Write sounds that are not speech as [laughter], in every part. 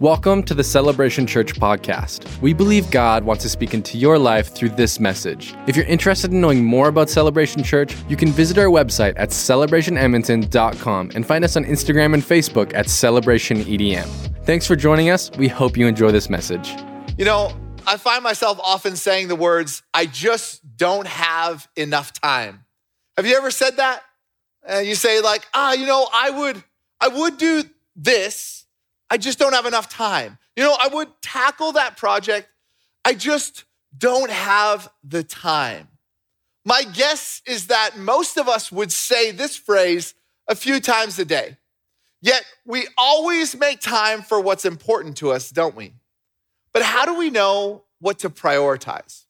Welcome to the Celebration Church podcast. We believe God wants to speak into your life through this message. If you're interested in knowing more about Celebration Church, you can visit our website at celebrationedmonton.com and find us on Instagram and Facebook at celebrationedm. Thanks for joining us. We hope you enjoy this message. You know, I find myself often saying the words, I just don't have enough time. Have you ever said that? And you say like, ah, you know, I would I would do this, I just don't have enough time. You know, I would tackle that project. I just don't have the time. My guess is that most of us would say this phrase a few times a day. Yet we always make time for what's important to us, don't we? But how do we know what to prioritize?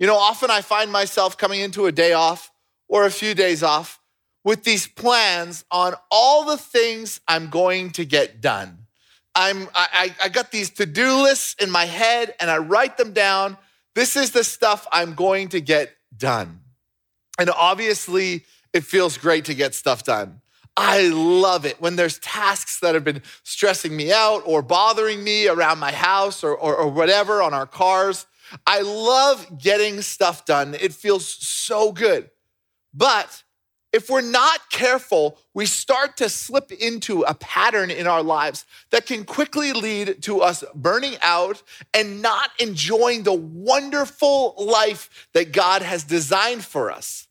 You know, often I find myself coming into a day off or a few days off with these plans on all the things I'm going to get done. I'm, I, I got these to do lists in my head and I write them down. This is the stuff I'm going to get done. And obviously, it feels great to get stuff done. I love it when there's tasks that have been stressing me out or bothering me around my house or, or, or whatever on our cars. I love getting stuff done. It feels so good. But if we're not careful, we start to slip into a pattern in our lives that can quickly lead to us burning out and not enjoying the wonderful life that God has designed for us.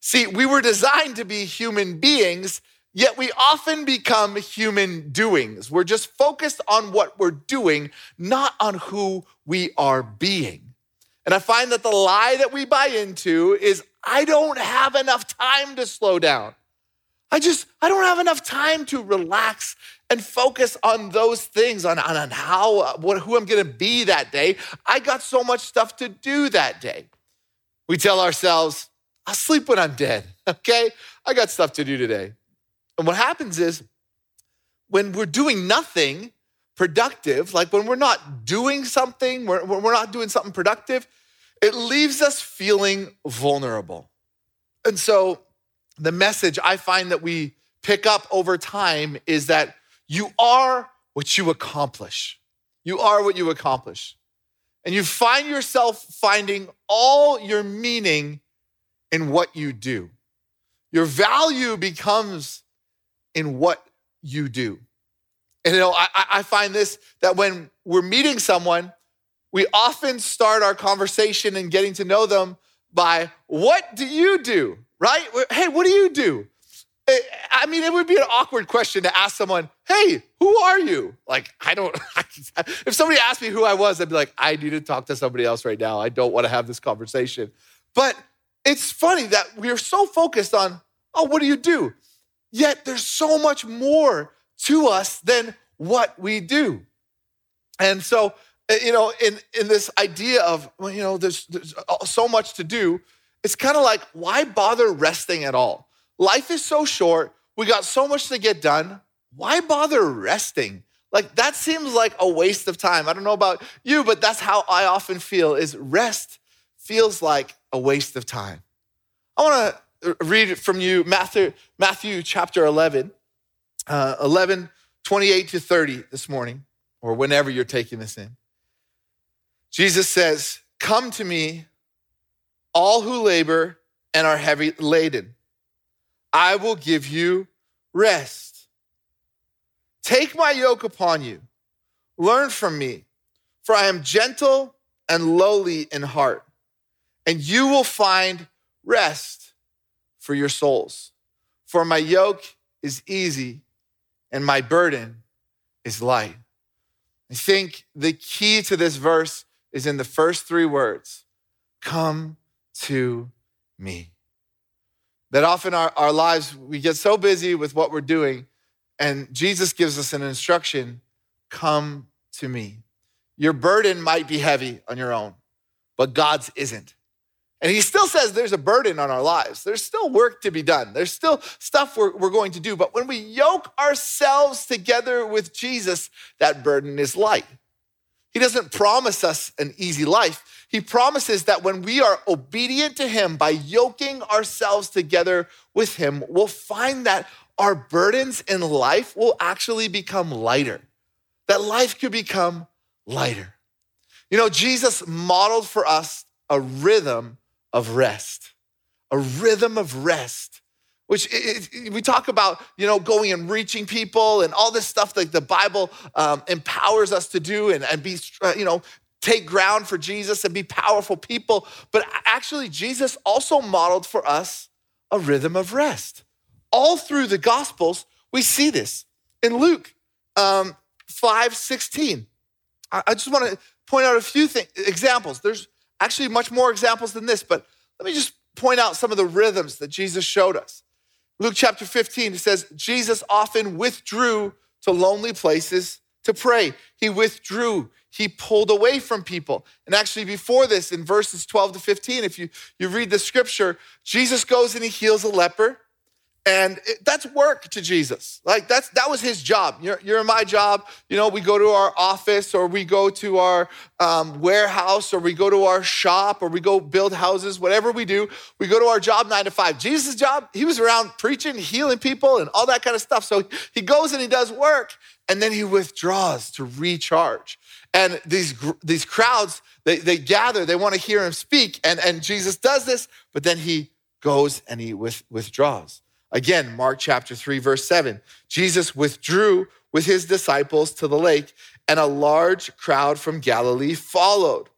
See, we were designed to be human beings, yet we often become human doings. We're just focused on what we're doing, not on who we are being. And I find that the lie that we buy into is I don't have enough time to slow down. I just, I don't have enough time to relax and focus on those things, on, on, on how, what, who I'm gonna be that day. I got so much stuff to do that day. We tell ourselves, I'll sleep when I'm dead, [laughs] okay? I got stuff to do today. And what happens is when we're doing nothing productive, like when we're not doing something, when we're not doing something productive, it leaves us feeling vulnerable. And so, the message I find that we pick up over time is that you are what you accomplish. You are what you accomplish. And you find yourself finding all your meaning in what you do. Your value becomes in what you do. And you know, I, I find this that when we're meeting someone, we often start our conversation and getting to know them by what do you do, right? Hey, what do you do? Eh, I mean, it would be an awkward question to ask someone, hey, who are you? Like, I don't, [laughs] if somebody asked me who I was, I'd be like, I need to talk to somebody else right now. I don't want to have this conversation. But it's funny that we're so focused on, oh, what do you do? Yet there's so much more to us than what we do. And so Uh, you know, in, in this idea of, well, you know, there's, there's uh, uh, so much to do, it's kind of like, why bother resting at all? Life is so short. We got so much to get done. Why bother resting? Like that seems like a waste of time. I don't know about you, but that's how I often feel is rest feels like a waste of time. I want to read from you Matthew, Matthew chapter 11, uh, 11, 28 to 30 this morning, or whenever you're taking this in. Jesus says, Come to me, all who labor and are heavy laden. I will give you rest. Take my yoke upon you. Learn from me, for I am gentle and lowly in heart, and you will find rest for your souls. For my yoke is easy and my burden is light. I think the key to this verse is in the first three words come to me. That often our, our lives, we get so busy with what we're doing, and Jesus gives us an instruction come to me. Your burden might be heavy on your own, but God's isn't. And he still says there's a burden on our lives. There's still work to be done. There's still stuff we're, we're going to do. But when we yoke ourselves together with Jesus, that burden is light. He doesn't promise us an easy life. He promises that when we are obedient to Him by yoking ourselves together with Him, we'll find that our burdens in life will actually become lighter. that life could become lighter. You know, Jesus modeled for us a rhythm of rest, a rhythm of rest which it, it, we talk about, you know, going and reaching people and all this stuff that the Bible um, empowers us to do and, and be, uh, you know, take ground for Jesus and be powerful people. But actually, Jesus also modeled for us a rhythm of rest. All through the Gospels, we see this. In Luke um, 5 16, I, I just want to point out a few examples. There's actually much more examples than this, but let me just point out some of the rhythms that Jesus showed us. Luke chapter 15, it says, Jesus often withdrew to lonely places to pray. He withdrew, he pulled away from people. And actually, before this, in verses 12 to 15, if you, you read the scripture, Jesus goes and he heals a leper. And it, that's work to Jesus. Like that's that was his job. You're, you're in my job. You know, we go to our office or we go to our um, warehouse or we go to our shop or we go build houses. Whatever we do, we go to our job nine to five. Jesus' job, he was around preaching, healing people, and all that kind of stuff. So he goes and he does work, and then he withdraws to recharge. And these these crowds, they, they gather. They want to hear him speak, and and Jesus does this, but then he goes and he with, withdraws. Again, Mark chapter 3, verse 7. Jesus withdrew with his disciples to the lake, and a large crowd from Galilee followed.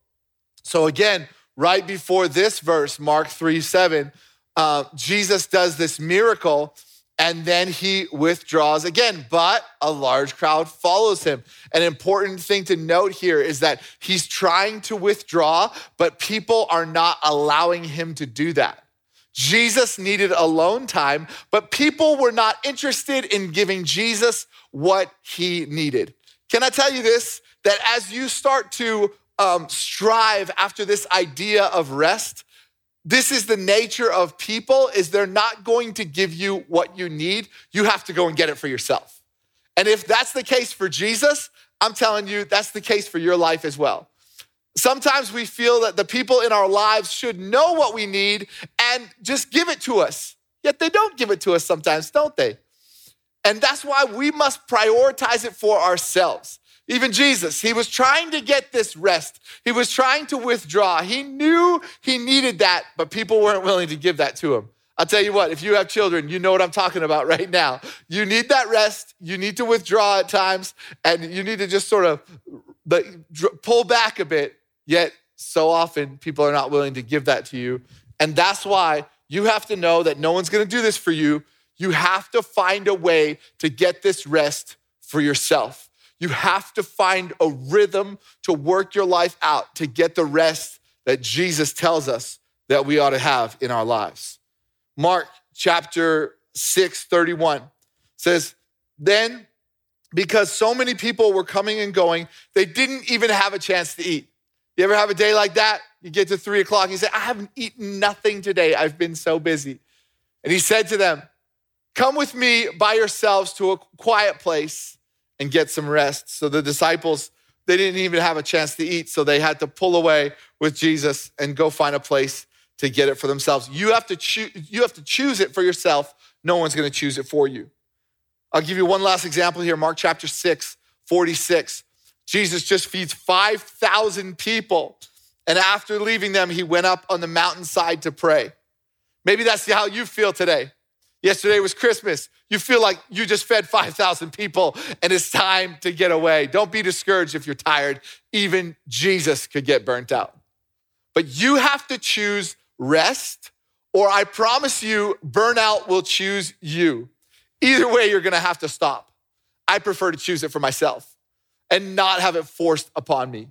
So, again, right before this verse, Mark 3 7, uh, Jesus does this miracle and then he withdraws again, but a large crowd follows him. An important thing to note here is that he's trying to withdraw, but people are not allowing him to do that. Jesus needed alone time, but people were not interested in giving Jesus what he needed. Can I tell you this? That as you start to um, strive after this idea of rest, this is the nature of people is they're not going to give you what you need. You have to go and get it for yourself. And if that's the case for Jesus, I'm telling you, that's the case for your life as well. Sometimes we feel that the people in our lives should know what we need and just give it to us. Yet they don't give it to us sometimes, don't they? And that's why we must prioritize it for ourselves. Even Jesus, he was trying to get this rest. He was trying to withdraw. He knew he needed that, but people weren't willing to give that to him. I'll tell you what, if you have children, you know what I'm talking about right now. You need that rest. You need to withdraw at times, and you need to just sort of pull back a bit Yet, so often, people are not willing to give that to you. And that's why you have to know that no one's gonna do this for you. You have to find a way to get this rest for yourself. You have to find a rhythm to work your life out to get the rest that Jesus tells us that we ought to have in our lives. Mark chapter 6, 31 says, Then, because so many people were coming and going, they didn't even have a chance to eat. You ever have a day like that? You get to three o'clock, you say, I haven't eaten nothing today. I've been so busy. And he said to them, Come with me by yourselves to a quiet place and get some rest. So the disciples, they didn't even have a chance to eat, so they had to pull away with Jesus and go find a place to get it for themselves. You have to choose, you have to choose it for yourself. No one's gonna choose it for you. I'll give you one last example here, Mark chapter 6, 46. Jesus just feeds 5,000 people. And after leaving them, he went up on the mountainside to pray. Maybe that's how you feel today. Yesterday was Christmas. You feel like you just fed 5,000 people and it's time to get away. Don't be discouraged if you're tired. Even Jesus could get burnt out. But you have to choose rest, or I promise you, burnout will choose you. Either way, you're gonna have to stop. I prefer to choose it for myself and not have it forced upon me.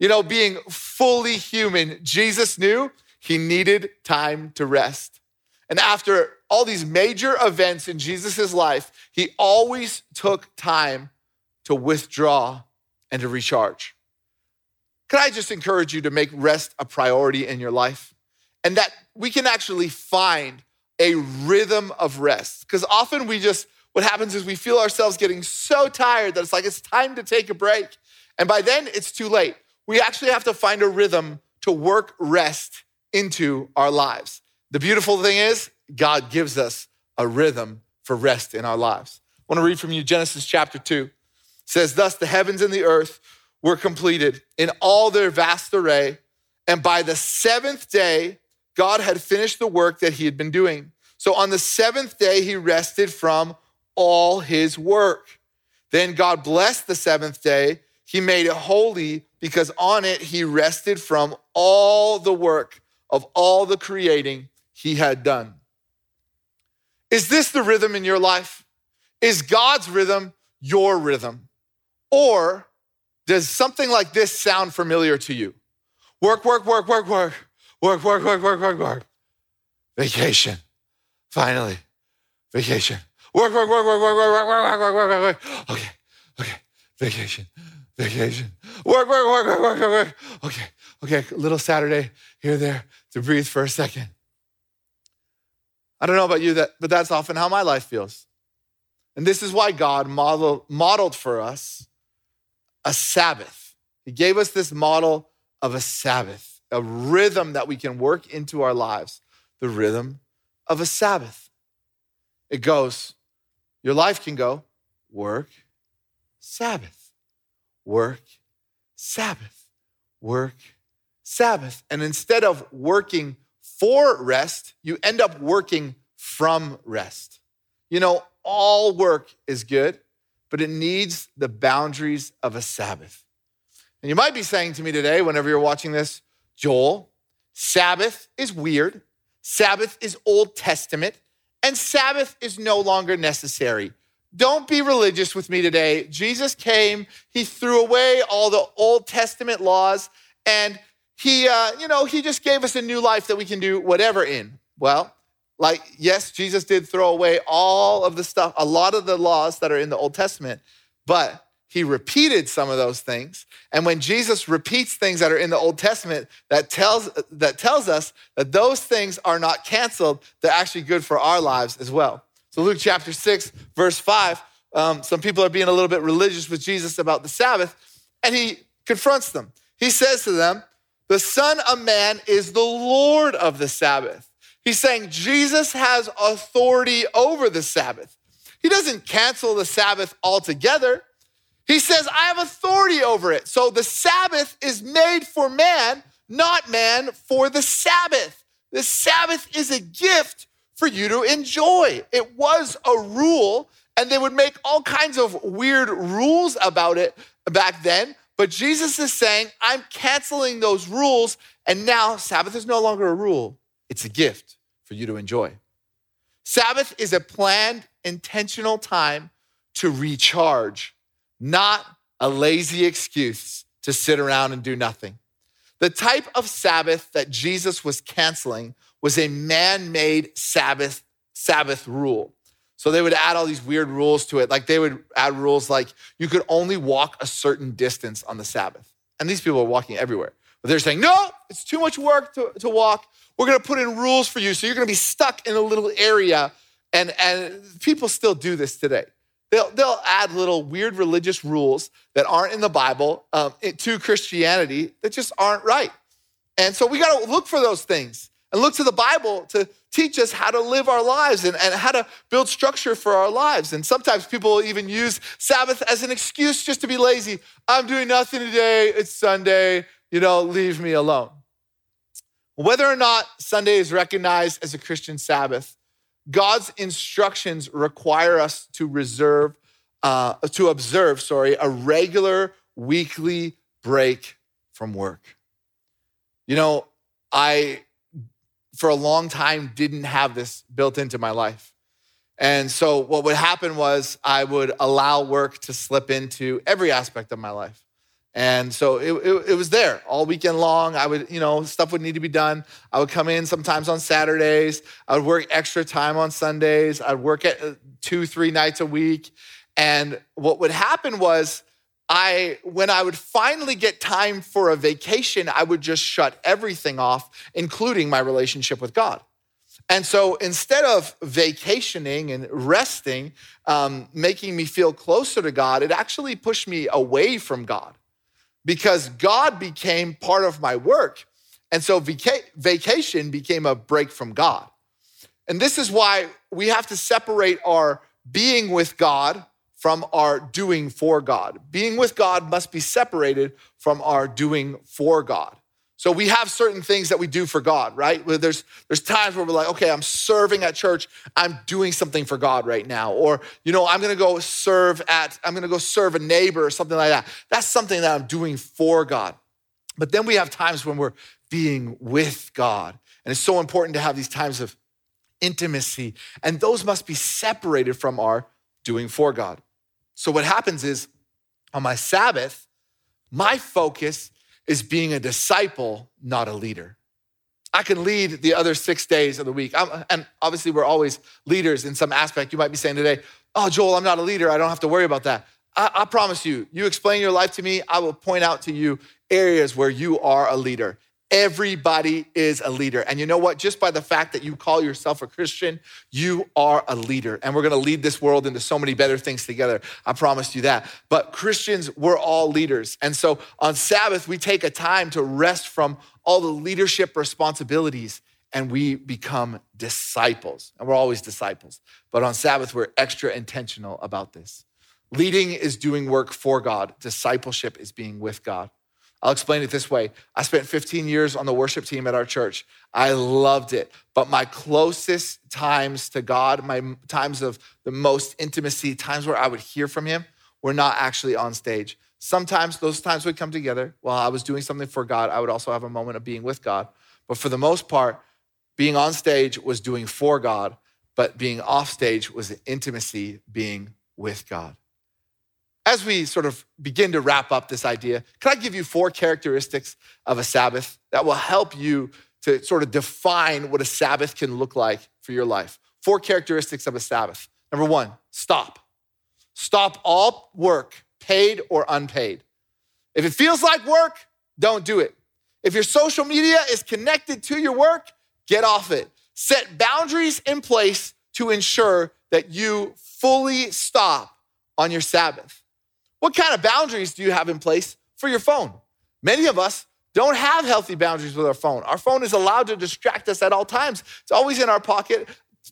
You know, being fully human, Jesus knew he needed time to rest. And after all these major events in Jesus' life, he always took time to withdraw and to recharge. Can I just encourage you to make rest a priority in your life? And that we can actually find a rhythm of rest. Because often we just what happens is we feel ourselves getting so tired that it's like it's time to take a break. And by then, it's too late. We actually have to find a rhythm to work rest into our lives. The beautiful thing is, God gives us a rhythm for rest in our lives. I want to read from you Genesis chapter 2. It says, Thus the heavens and the earth were completed in all their vast array. And by the seventh day, God had finished the work that he had been doing. So on the seventh day, he rested from all his work. Then God blessed the seventh day. He made it holy because on it he rested from all the work of all the creating he had done. Is this the rhythm in your life? Is God's rhythm your rhythm? Or does something like this sound familiar to you? Work, work, work, work, work, work, work, work, work, work, work. Vacation. Finally, vacation. Work, work, work, work, work, work, work, work, work, work, work. Okay, okay. Vacation, vacation. Work, work, work, work, work, work, work. Okay, okay. Little Saturday here, there to breathe for a second. I don't know about you, that, but that's often how my life feels. And this is why God modeled, modeled for us a Sabbath. He gave us this model of a Sabbath, a rhythm that we can work into our lives, the rhythm of a Sabbath. It goes, your life can go. Work, Sabbath, work, Sabbath, work, Sabbath. And instead of working for rest, you end up working from rest. You know, all work is good, but it needs the boundaries of a Sabbath. And you might be saying to me today, whenever you're watching this, Joel, Sabbath is weird, Sabbath is Old Testament, and Sabbath is no longer necessary. Don't be religious with me today. Jesus came, he threw away all the Old Testament laws, and he, uh, you know, he just gave us a new life that we can do whatever in. Well, like, yes, Jesus did throw away all of the stuff, a lot of the laws that are in the Old Testament, but he repeated some of those things. And when Jesus repeats things that are in the Old Testament, that tells, that tells us that those things are not canceled, they're actually good for our lives as well. So, Luke chapter 6, verse 5, um, some people are being a little bit religious with Jesus about the Sabbath, and he confronts them. He says to them, The Son of Man is the Lord of the Sabbath. He's saying Jesus has authority over the Sabbath. He doesn't cancel the Sabbath altogether. He says, I have authority over it. So the Sabbath is made for man, not man for the Sabbath. The Sabbath is a gift for you to enjoy. It was a rule, and they would make all kinds of weird rules about it back then. But Jesus is saying, I'm canceling those rules, and now Sabbath is no longer a rule, it's a gift for you to enjoy. Sabbath is a planned, intentional time to recharge not a lazy excuse to sit around and do nothing. The type of Sabbath that Jesus was canceling was a man-made Sabbath Sabbath rule. So they would add all these weird rules to it. Like they would add rules like you could only walk a certain distance on the Sabbath. And these people are walking everywhere. But they're saying, no, it's too much work to, to walk. We're going to put in rules for you. So you're going to be stuck in a little area. And, and people still do this today. They'll, they'll add little weird religious rules that aren't in the Bible um, to Christianity that just aren't right. And so we got to look for those things and look to the Bible to teach us how to live our lives and, and how to build structure for our lives. And sometimes people even use Sabbath as an excuse just to be lazy. I'm doing nothing today. It's Sunday. You know, leave me alone. Whether or not Sunday is recognized as a Christian Sabbath, God's instructions require us to reserve, uh, to observe, sorry, a regular weekly break from work. You know, I, for a long time, didn't have this built into my life. And so what would happen was I would allow work to slip into every aspect of my life. And so it, it, it, was there all weekend long. I would, you know, stuff would need to be done. I would come in sometimes on Saturdays. I would work extra time on Sundays. I'd work at uh, two, three nights a week. And what would happen was, I, when I would finally get time for a vacation, I would just shut everything off, including my relationship with God. And so instead of vacationing and resting, um, making me feel closer to God, it actually pushed me away from God because God became part of my work. And so vacation became a break from God. And this is why we have to separate our being with God from our doing for God. Being with God must be separated from our doing for God. So we have certain things that we do for God, right? Where there's there's times where we're like, okay, I'm serving at church, I'm doing something for God right now, or you know, I'm gonna go serve at, I'm gonna go serve a neighbor or something like that. That's something that I'm doing for God. But then we have times when we're being with God, and it's so important to have these times of intimacy, and those must be separated from our doing for God. So what happens is on my Sabbath, my focus is being a disciple, not a leader. I can lead the other six days of the week. I'm, and obviously, we're always leaders in some aspect. You might be saying today, Oh, Joel, I'm not a leader. I don't have to worry about that. I, I promise you, you explain your life to me, I will point out to you areas where you are a leader. Everybody is a leader. And you know what? Just by the fact that you call yourself a Christian, you are a leader. And we're going to lead this world into so many better things together. I promise you that. But Christians, we're all leaders. And so on Sabbath, we take a time to rest from all the leadership responsibilities and we become disciples. And we're always disciples. But on Sabbath, we're extra intentional about this. Leading is doing work for God, discipleship is being with God. I'll explain it this way. I spent 15 years on the worship team at our church. I loved it. But my closest times to God, my times of the most intimacy, times where I would hear from Him, were not actually on stage. Sometimes those times would come together. While I was doing something for God, I would also have a moment of being with God. But for the most part, being on stage was doing for God, but being off stage was intimacy being with God as we sort of begin to wrap up this idea, can I give you four characteristics of a Sabbath that will help you to sort of define what a Sabbath can look like for your life? Four characteristics of a Sabbath. Number one, stop. Stop all work, paid or unpaid. If it feels like work, don't do it. If your social media is connected to your work, get off it. Set boundaries in place to ensure that you fully stop on your Sabbath. What kind of boundaries do you have in place for your phone? Many of us don't have healthy boundaries with our phone. Our phone is allowed to distract us at all times. It's always in our pocket,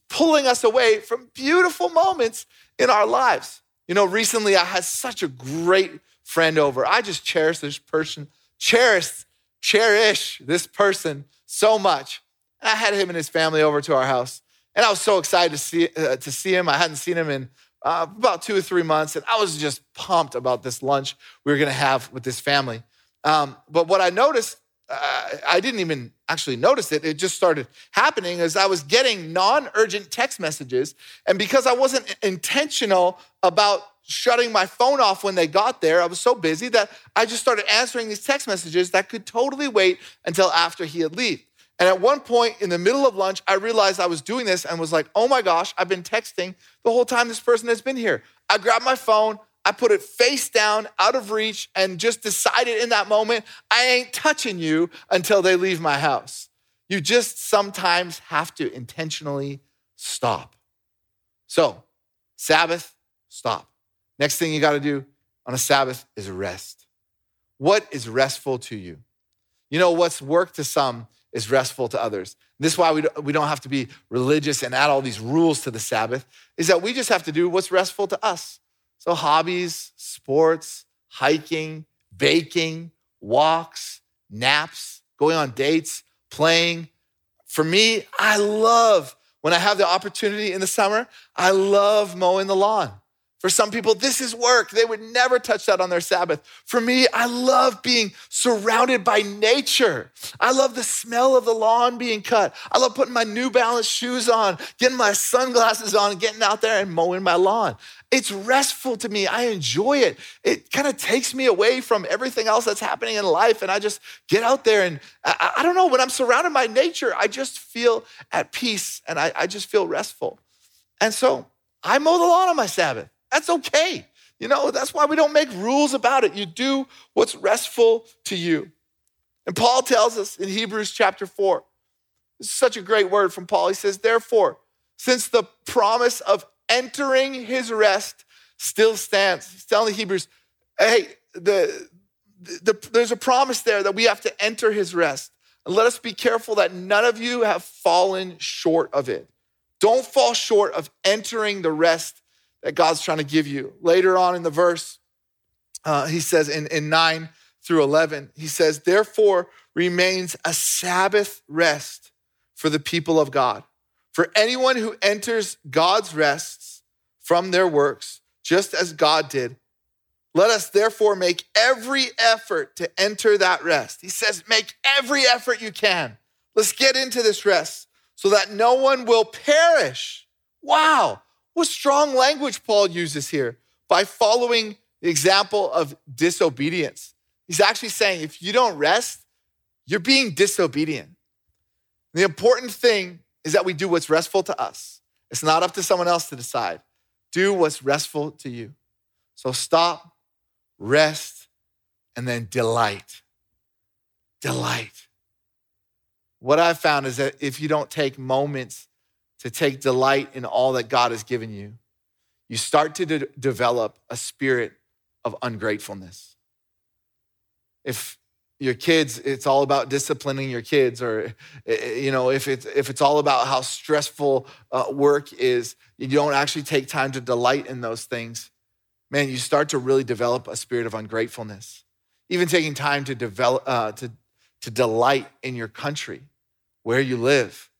pulling us away from beautiful moments in our lives. You know, recently I had such a great friend over. I just cherish this person, cherish, cherish this person so much. And I had him and his family over to our house. And I was so excited to see, uh, to see him. I hadn't seen him in uh, about two or three months, and I was just pumped about this lunch we were going to have with this family. Um, but what I noticed, uh, I didn't even actually notice it. It just started happening as I was getting non-urgent text messages, and because I wasn't intentional about shutting my phone off when they got there. I was so busy that I just started answering these text messages that could totally wait until after he had leave. And at one point in the middle of lunch, I realized I was doing this and was like, oh my gosh, I've been texting the whole time this person has been here. I grabbed my phone, I put it face down, out of reach, and just decided in that moment, I ain't touching you until they leave my house. You just sometimes have to intentionally stop. So, Sabbath, stop. Next thing you got to do on a Sabbath is rest. What is restful to you? You know, what's work to some is restful to others. This is why we don't, we don't have to be religious and add all these rules to the Sabbath, is that we just have to do what's restful to us. So, hobbies, sports, hiking, baking, walks, naps, going on dates, playing. For me, I love when I have the opportunity in the summer, I love mowing the lawn. For some people, this is work. They would never touch that on their Sabbath. For me, I love being surrounded by nature. I love the smell of the lawn being cut. I love putting my New Balance shoes on, getting my sunglasses on, getting out there and mowing my lawn. It's restful to me. I enjoy it. It kind of takes me away from everything else that's happening in life. And I just get out there and I, I don't know, when I'm surrounded by nature, I just feel at peace and I, I just feel restful. And so I mow the lawn on my Sabbath. That's okay. You know, that's why we don't make rules about it. You do what's restful to you. And Paul tells us in Hebrews chapter 4, this is such a great word from Paul. He says, Therefore, since the promise of entering his rest still stands, he's telling the Hebrews, hey, the, the, there's a promise there that we have to enter his rest. And let us be careful that none of you have fallen short of it. Don't fall short of entering the rest that God's trying to give you. Later on in the verse, uh, he says in, in 9 through 11, he says, Therefore remains a Sabbath rest for the people of God. For anyone who enters God's rests from their works, just as God did, let us therefore make every effort to enter that rest. He says, make every effort you can. Let's get into this rest so that no one will perish. Wow, what strong language Paul uses here by following the example of disobedience. He's actually saying if you don't rest, you're being disobedient. The important thing is that we do what's restful to us. It's not up to someone else to decide. Do what's restful to you. So stop rest, and then delight. Delight. What I've found is that if you don't take moments to take delight in all that God has given you, you start to de- develop a spirit of ungratefulness. If your kids, it's all about disciplining your kids, or you know, if it's if it's all about how stressful uh, work is, you don't actually take time to delight in those things man, you start to really develop a spirit of ungratefulness. Even taking time to develop, uh, to, to delight in your country, where you live.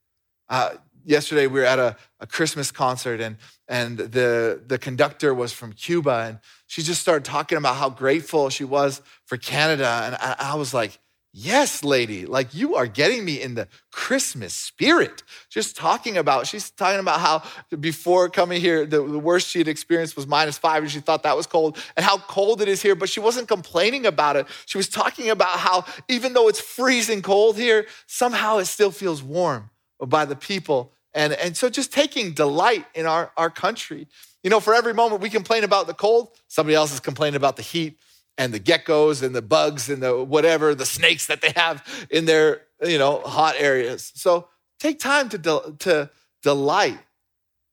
Uh, yesterday we were at a, a Christmas concert and, and the, the conductor was from Cuba and she just started talking about how grateful she was for Canada. And I, I was like, Yes, lady, like you are getting me in the Christmas spirit. Just talking about, she's talking about how before coming here, the, the, worst she had experienced was minus five, and she thought that was cold, and how cold it is here, but she wasn't complaining about it. She was talking about how even though it's freezing cold here, somehow it still feels warm by the people. And, and so just taking delight in our, our country. You know, for every moment we complain about the cold, somebody else is complaining about the heat and the geckos and the bugs and the whatever, the snakes that they have in their, you know, hot areas. So take time to, to delight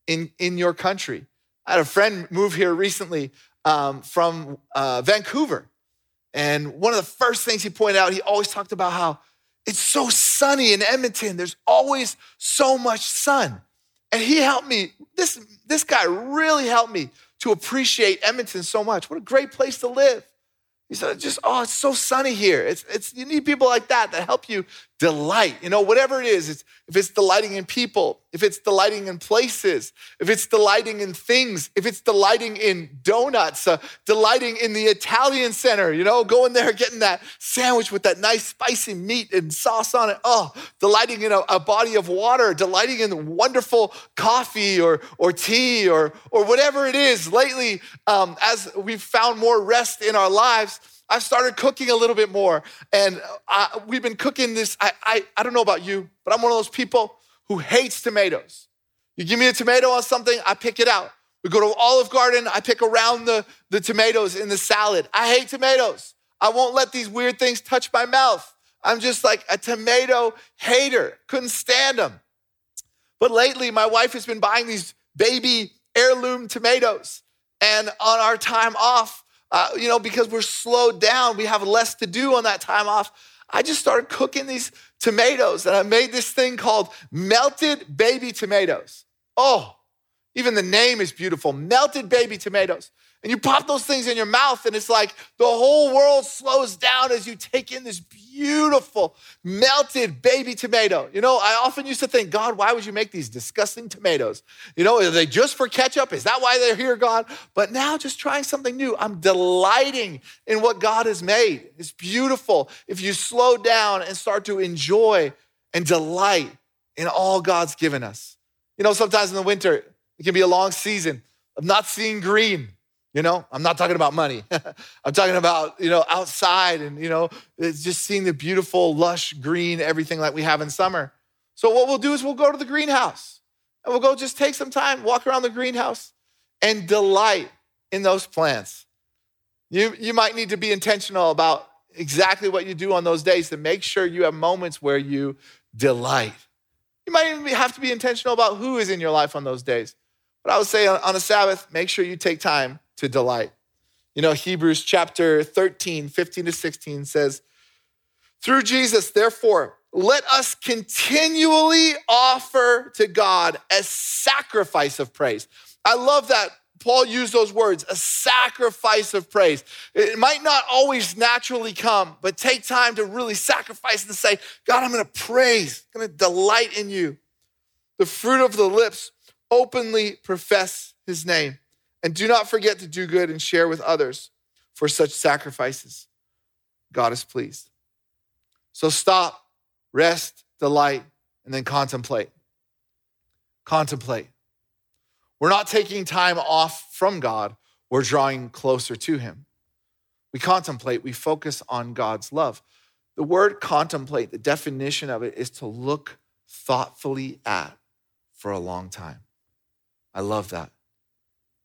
in, in your country. I had a friend move here recently um, from uh, Vancouver. And one of the first things he pointed out, he always talked about how it's so sunny in Edmonton. There's always so much sun. And he helped me, this, this guy really helped me to appreciate Edmonton so much. What a great place to live. He said, just, oh, it's so sunny here. It's, it's, you need people like that that help you delight. You know, whatever it is, it's, if it's delighting in people, if it's delighting in places, if it's delighting in things, if it's delighting in donuts, uh, delighting in the Italian center, you know, going there, getting that sandwich with that nice spicy meat and sauce on it. Oh, delighting in a, a body of water, delighting in wonderful coffee or, or tea or, or whatever it is. Lately, um, as we've found more rest in our lives, I've started cooking a little bit more. And I, we've been cooking this. I, I, I don't know about you, but I'm one of those people who hates tomatoes. You give me a tomato on something, I pick it out. We go to Olive Garden, I pick around the, the tomatoes in the salad. I hate tomatoes. I won't let these weird things touch my mouth. I'm just like a tomato hater, couldn't stand them. But lately, my wife has been buying these baby heirloom tomatoes. And on our time off, uh, you know, because we're slowed down, we have less to do on that time off. I just started cooking these tomatoes and I made this thing called melted baby tomatoes. Oh, even the name is beautiful melted baby tomatoes. And you pop those things in your mouth, and it's like the whole world slows down as you take in this beautiful melted baby tomato. You know, I often used to think, God, why would you make these disgusting tomatoes? You know, are they just for ketchup? Is that why they're here, God? But now, just trying something new, I'm delighting in what God has made. It's beautiful if you slow down and start to enjoy and delight in all God's given us. You know, sometimes in the winter, it can be a long season of not seeing green. You know, I'm not talking about money. [laughs] I'm talking about, you know, outside and, you know, it's just seeing the beautiful, lush green, everything like we have in summer. So, what we'll do is we'll go to the greenhouse and we'll go just take some time, walk around the greenhouse and delight in those plants. You, you might need to be intentional about exactly what you do on those days to make sure you have moments where you delight. You might even have to be intentional about who is in your life on those days. But I would say on a Sabbath, make sure you take time to delight. You know, Hebrews chapter 13, 15 to 16 says, Through Jesus, therefore, let us continually offer to God a sacrifice of praise. I love that Paul used those words, a sacrifice of praise. It might not always naturally come, but take time to really sacrifice and say, God, I'm to praise, I'm to delight in you. The fruit of the lips openly profess his name. And do not forget to do good and share with others for such sacrifices. God is pleased. So stop, rest, delight, and then contemplate. Contemplate. We're not taking time off from God, we're drawing closer to Him. We contemplate, we focus on God's love. The word contemplate, the definition of it is to look thoughtfully at for a long time. I love that.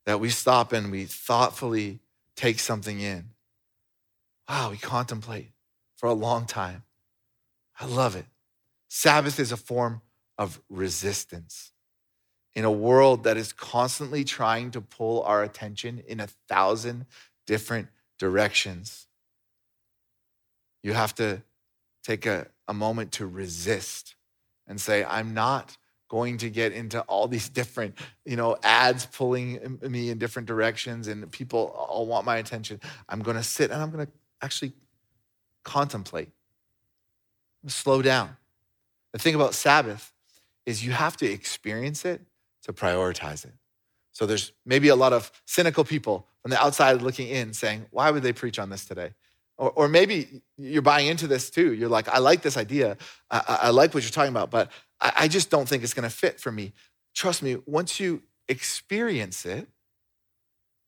That we stop and we thoughtfully take something in. Wow, we contemplate for a long time. I love it. Sabbath is a form of resistance in a world that is constantly trying to pull our attention in a thousand different directions. You have to take a, a moment to resist and say, I'm not going to get into all these [laughs] different, you know, ads pulling me in different directions and people all want my attention. I'm going to sit and I'm going to actually contemplate, slow down. The thing about Sabbath is you have to experience it to prioritize it. So there's maybe a lot of cynical people from the outside looking in saying, why would they preach on this today? Or, or maybe you're buying into this too. You're like, I like this idea. I, I like what you're talking about, but I, I just don't think it's going to fit for me. Trust me, once you experience it,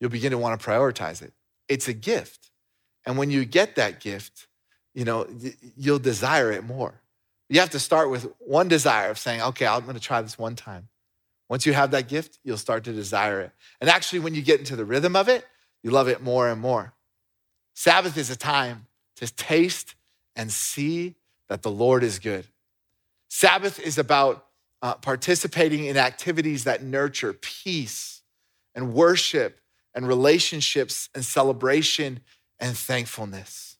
you'll begin to want to prioritize it. It's a gift. And when you get that gift, you know, you'll desire it more. You have to start with one desire of saying, okay, I'm going to try this one time. Once you have that gift, you'll start to desire it. And actually, when you get into the rhythm of it, you love it more and more. Sabbath is a time to taste and see that the Lord is good. Sabbath is about uh, participating in activities that nurture peace and worship and relationships and celebration and thankfulness.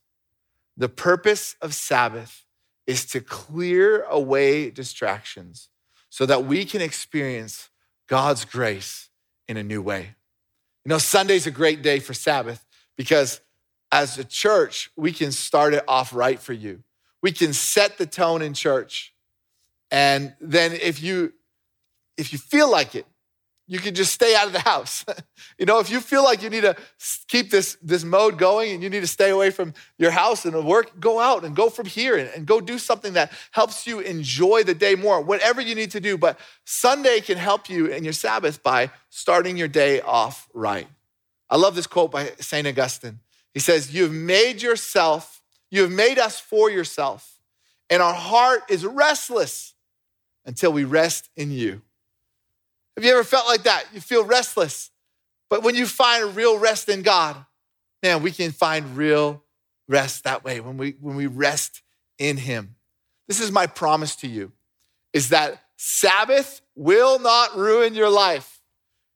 The purpose of Sabbath is to clear away distractions so that we can experience God's grace in a new way. You know, Sunday's a great day for Sabbath because as a church, we can start it off right for you. We can set the tone in church. And then if you if you feel like it, you can just stay out of the house. [laughs] you know, if you feel like you need to keep this, this mode going and you need to stay away from your house and work, go out and go from here and, and go do something that helps you enjoy the day more, whatever you need to do. But Sunday can help you in your Sabbath by starting your day off right. I love this quote by St. Augustine. He says, You've made yourself, you have made us for yourself, and our heart is restless until we rest in you. Have you ever felt like that? You feel restless. But when you find a real rest in God, man, we can find real rest that way when we when we rest in him. This is my promise to you is that Sabbath will not ruin your life.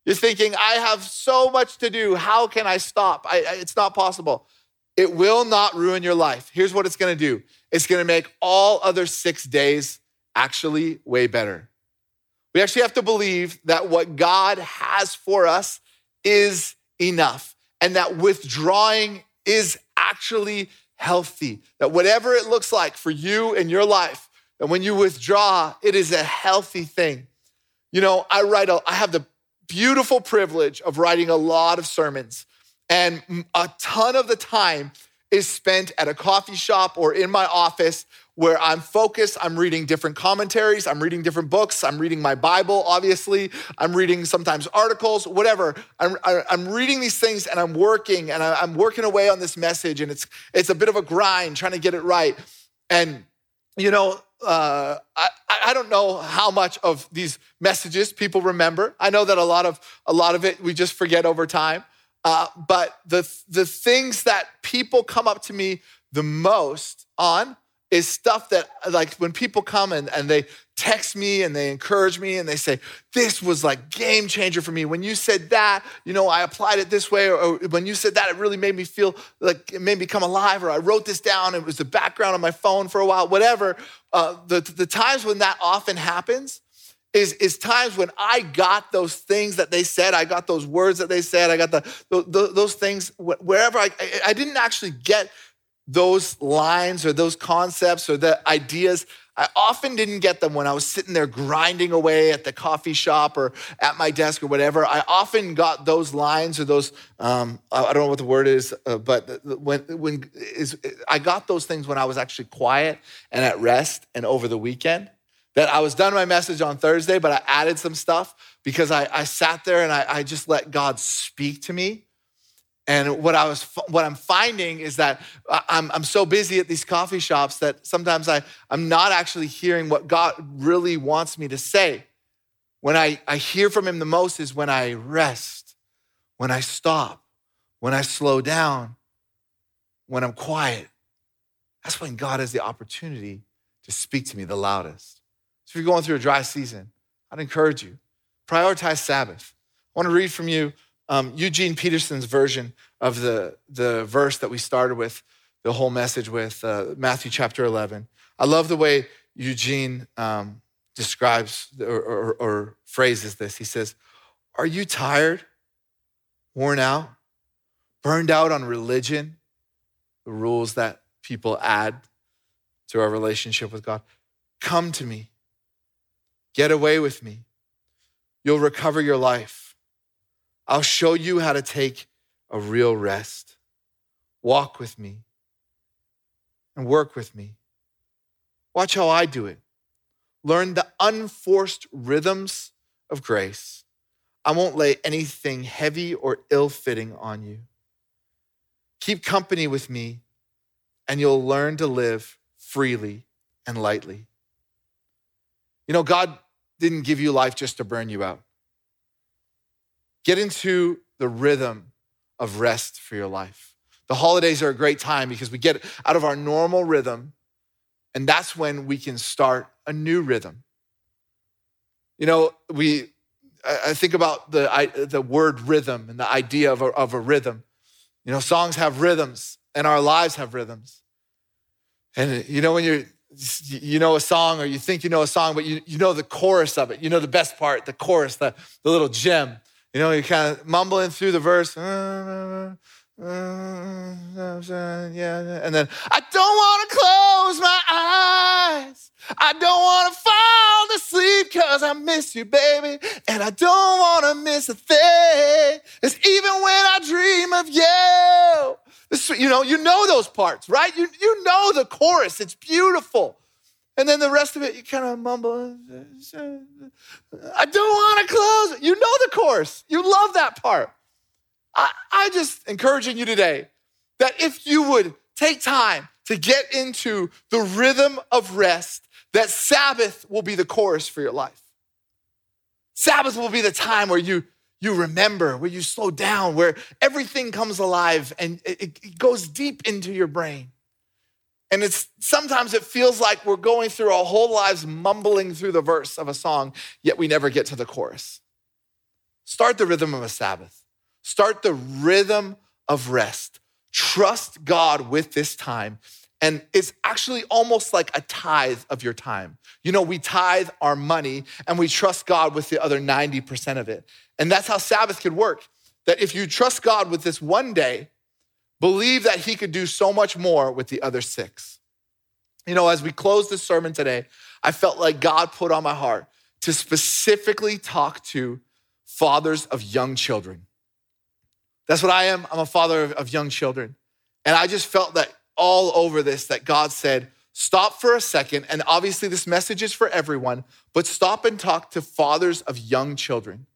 You're thinking, I have so much to do. How can I stop? I, I, it's not possible. It will not ruin your life. Here's what it's going to do it's going to make all other six days actually way better. We actually have to believe that what God has for us is enough and that withdrawing is actually healthy. That whatever it looks like for you in your life, that when you withdraw, it is a healthy thing. You know, I write, a, I have the beautiful privilege of writing a lot of sermons, and a ton of the time is spent at a coffee shop or in my office where I'm focused. I'm reading different commentaries. I'm reading different books. I'm reading my Bible, obviously. I'm reading sometimes articles, whatever. I'm, I'm reading these things and I'm working and I'm working away on this message. And it's, it's a bit of a grind trying to get it right. And, you know, uh, I, I don't know how much of these messages people remember. I know that a lot of a lot of it we just forget over time. Uh, but the the things that people come up to me the most on is stuff that like when people come and, and they text me and they encourage me and they say this was like game changer for me. When you said that you know i applied it this way or, or, when you said that it really made me feel like it made me come alive or i wrote this down it was the background on my phone for a while whatever. Uh, the, the times when that often happens is, is times when I got those things that they said, I got those words that they said, I got the, the those things wherever I, I didn't actually get those lines or those concepts or the ideas. I often didn't get them when I was sitting there grinding away at the coffee shop or at my desk or whatever. I often got those lines or those, um, I don't know what the word is, uh, but when, when is, I got those things when I was actually quiet and at rest and over the weekend. That I was done my message on Thursday, but I added some stuff because I, I sat there and I, I just let God speak to me and what I was, what I'm finding is that I'm, I'm so busy at these coffee shops that sometimes I, I'm not actually hearing what God really wants me to say. When I, I hear from Him the most is when I rest, when I stop, when I slow down, when I'm quiet. That's when God has the opportunity to speak to me the loudest. So if you're going through a dry season, I'd encourage you, prioritize Sabbath. I want to read from you um, Eugene Peterson's version of the, the verse that we started with the whole message with, uh, Matthew chapter 11. I love the way Eugene um, describes or, or, or phrases this. He says, Are you tired, worn out, burned out on religion, the rules that people add to our relationship with God? Come to me. Get away with me. You'll recover your life. I'll show you how to take a real rest. Walk with me and work with me. Watch how I do it. Learn the unforced rhythms of grace. I won't lay anything heavy or ill fitting on you. Keep company with me, and you'll learn to live freely and lightly. You know, God didn't give you life just to burn you out. Get into the rhythm of rest for your life. The holidays are a great time because we get out of our normal rhythm, and that's when we can start a new rhythm. You know, we I think about the, I, the word rhythm and the idea of a, of a rhythm. You know, songs have rhythms, and our lives have rhythms. And you know, when you're you know a song or you think you know a song, but you, you know the chorus of it. You know the best part, the chorus, the, the little gem. You know, you're kind of mumbling through the verse. and then I don't want to close my eyes. I don't want to fall asleep because I miss you, baby. And I don't want to miss a thing. It's even when I dream of you. This, you know, you know those parts, right? You, you know the chorus. It's beautiful. And then the rest of it, you kind of mumble. I don't want to close. You know the chorus. You love that part. I, I just encouraging you today that if you would take time to get into the rhythm of rest, that Sabbath will be the chorus for your life. Sabbath will be the time where you you remember, where you slow down, where everything comes alive and it, it goes deep into your brain. And it's sometimes it feels like we're going through our whole lives mumbling through the verse of a song, yet we never get to the chorus. Start the rhythm of a Sabbath. Start the rhythm of rest. Trust God with this time. And it's actually almost like a tithe of your time. You know, we tithe our money and we trust God with the other 90% of it. And that's how Sabbath could work. That if you trust God with this one day, believe that he could do so much more with the other six. You know, as we close this sermon today, I felt like God put on my heart to specifically talk to fathers of young children. That's what I am. I'm a father of, young children. And I just felt that all over this that God said, stop for a second. And obviously, this message is for everyone, but stop and talk to fathers of young children.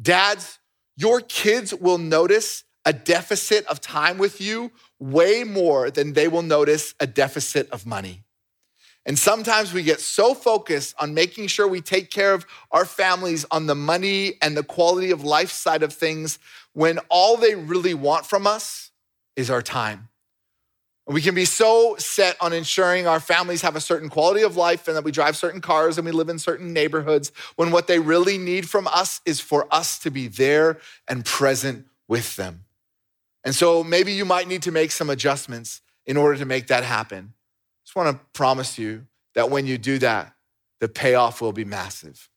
Dads, your kids will notice a deficit of time with you way more than they will notice a deficit of money. And sometimes we get so focused on making sure we take care of our families on the money and the quality of life side of things when all they really want from us is our time. We can be so set on ensuring our families have a certain quality of life and that we drive certain cars and we live in certain neighborhoods when what they really need from us is for us to be there and present with them. And so maybe you might need to make some adjustments in order to make that happen. I just want to promise you that when you do that, the payoff will be massive.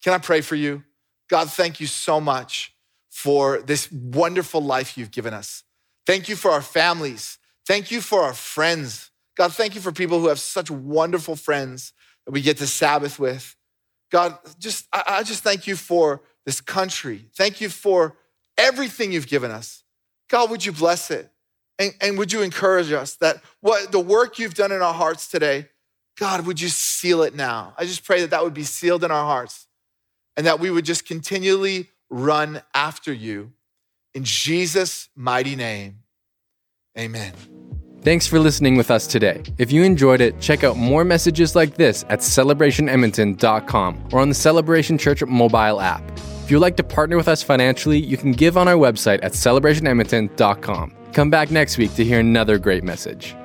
Can I pray for you? God, thank you so much for this wonderful life you've given us. Thank you for our families. Thank you for our friends. God, thank you for people who have such wonderful friends that we get to Sabbath with. God, just I, I just thank you for this country. Thank you for everything you've given us. God, would you bless it? And, and would you encourage us that what the work you've done in our hearts today, God, would you seal it now? I just pray that that would be sealed in our hearts and that we would just continually run after you. In Jesus' mighty name, amen. Thanks for listening with us today. If you enjoyed it, check out more messages like this at celebrationedmonton.com or on the Celebration Church mobile app. If you'd like to partner with us financially, you can give on our website at celebrationedmonton.com. Come back next week to hear another great message.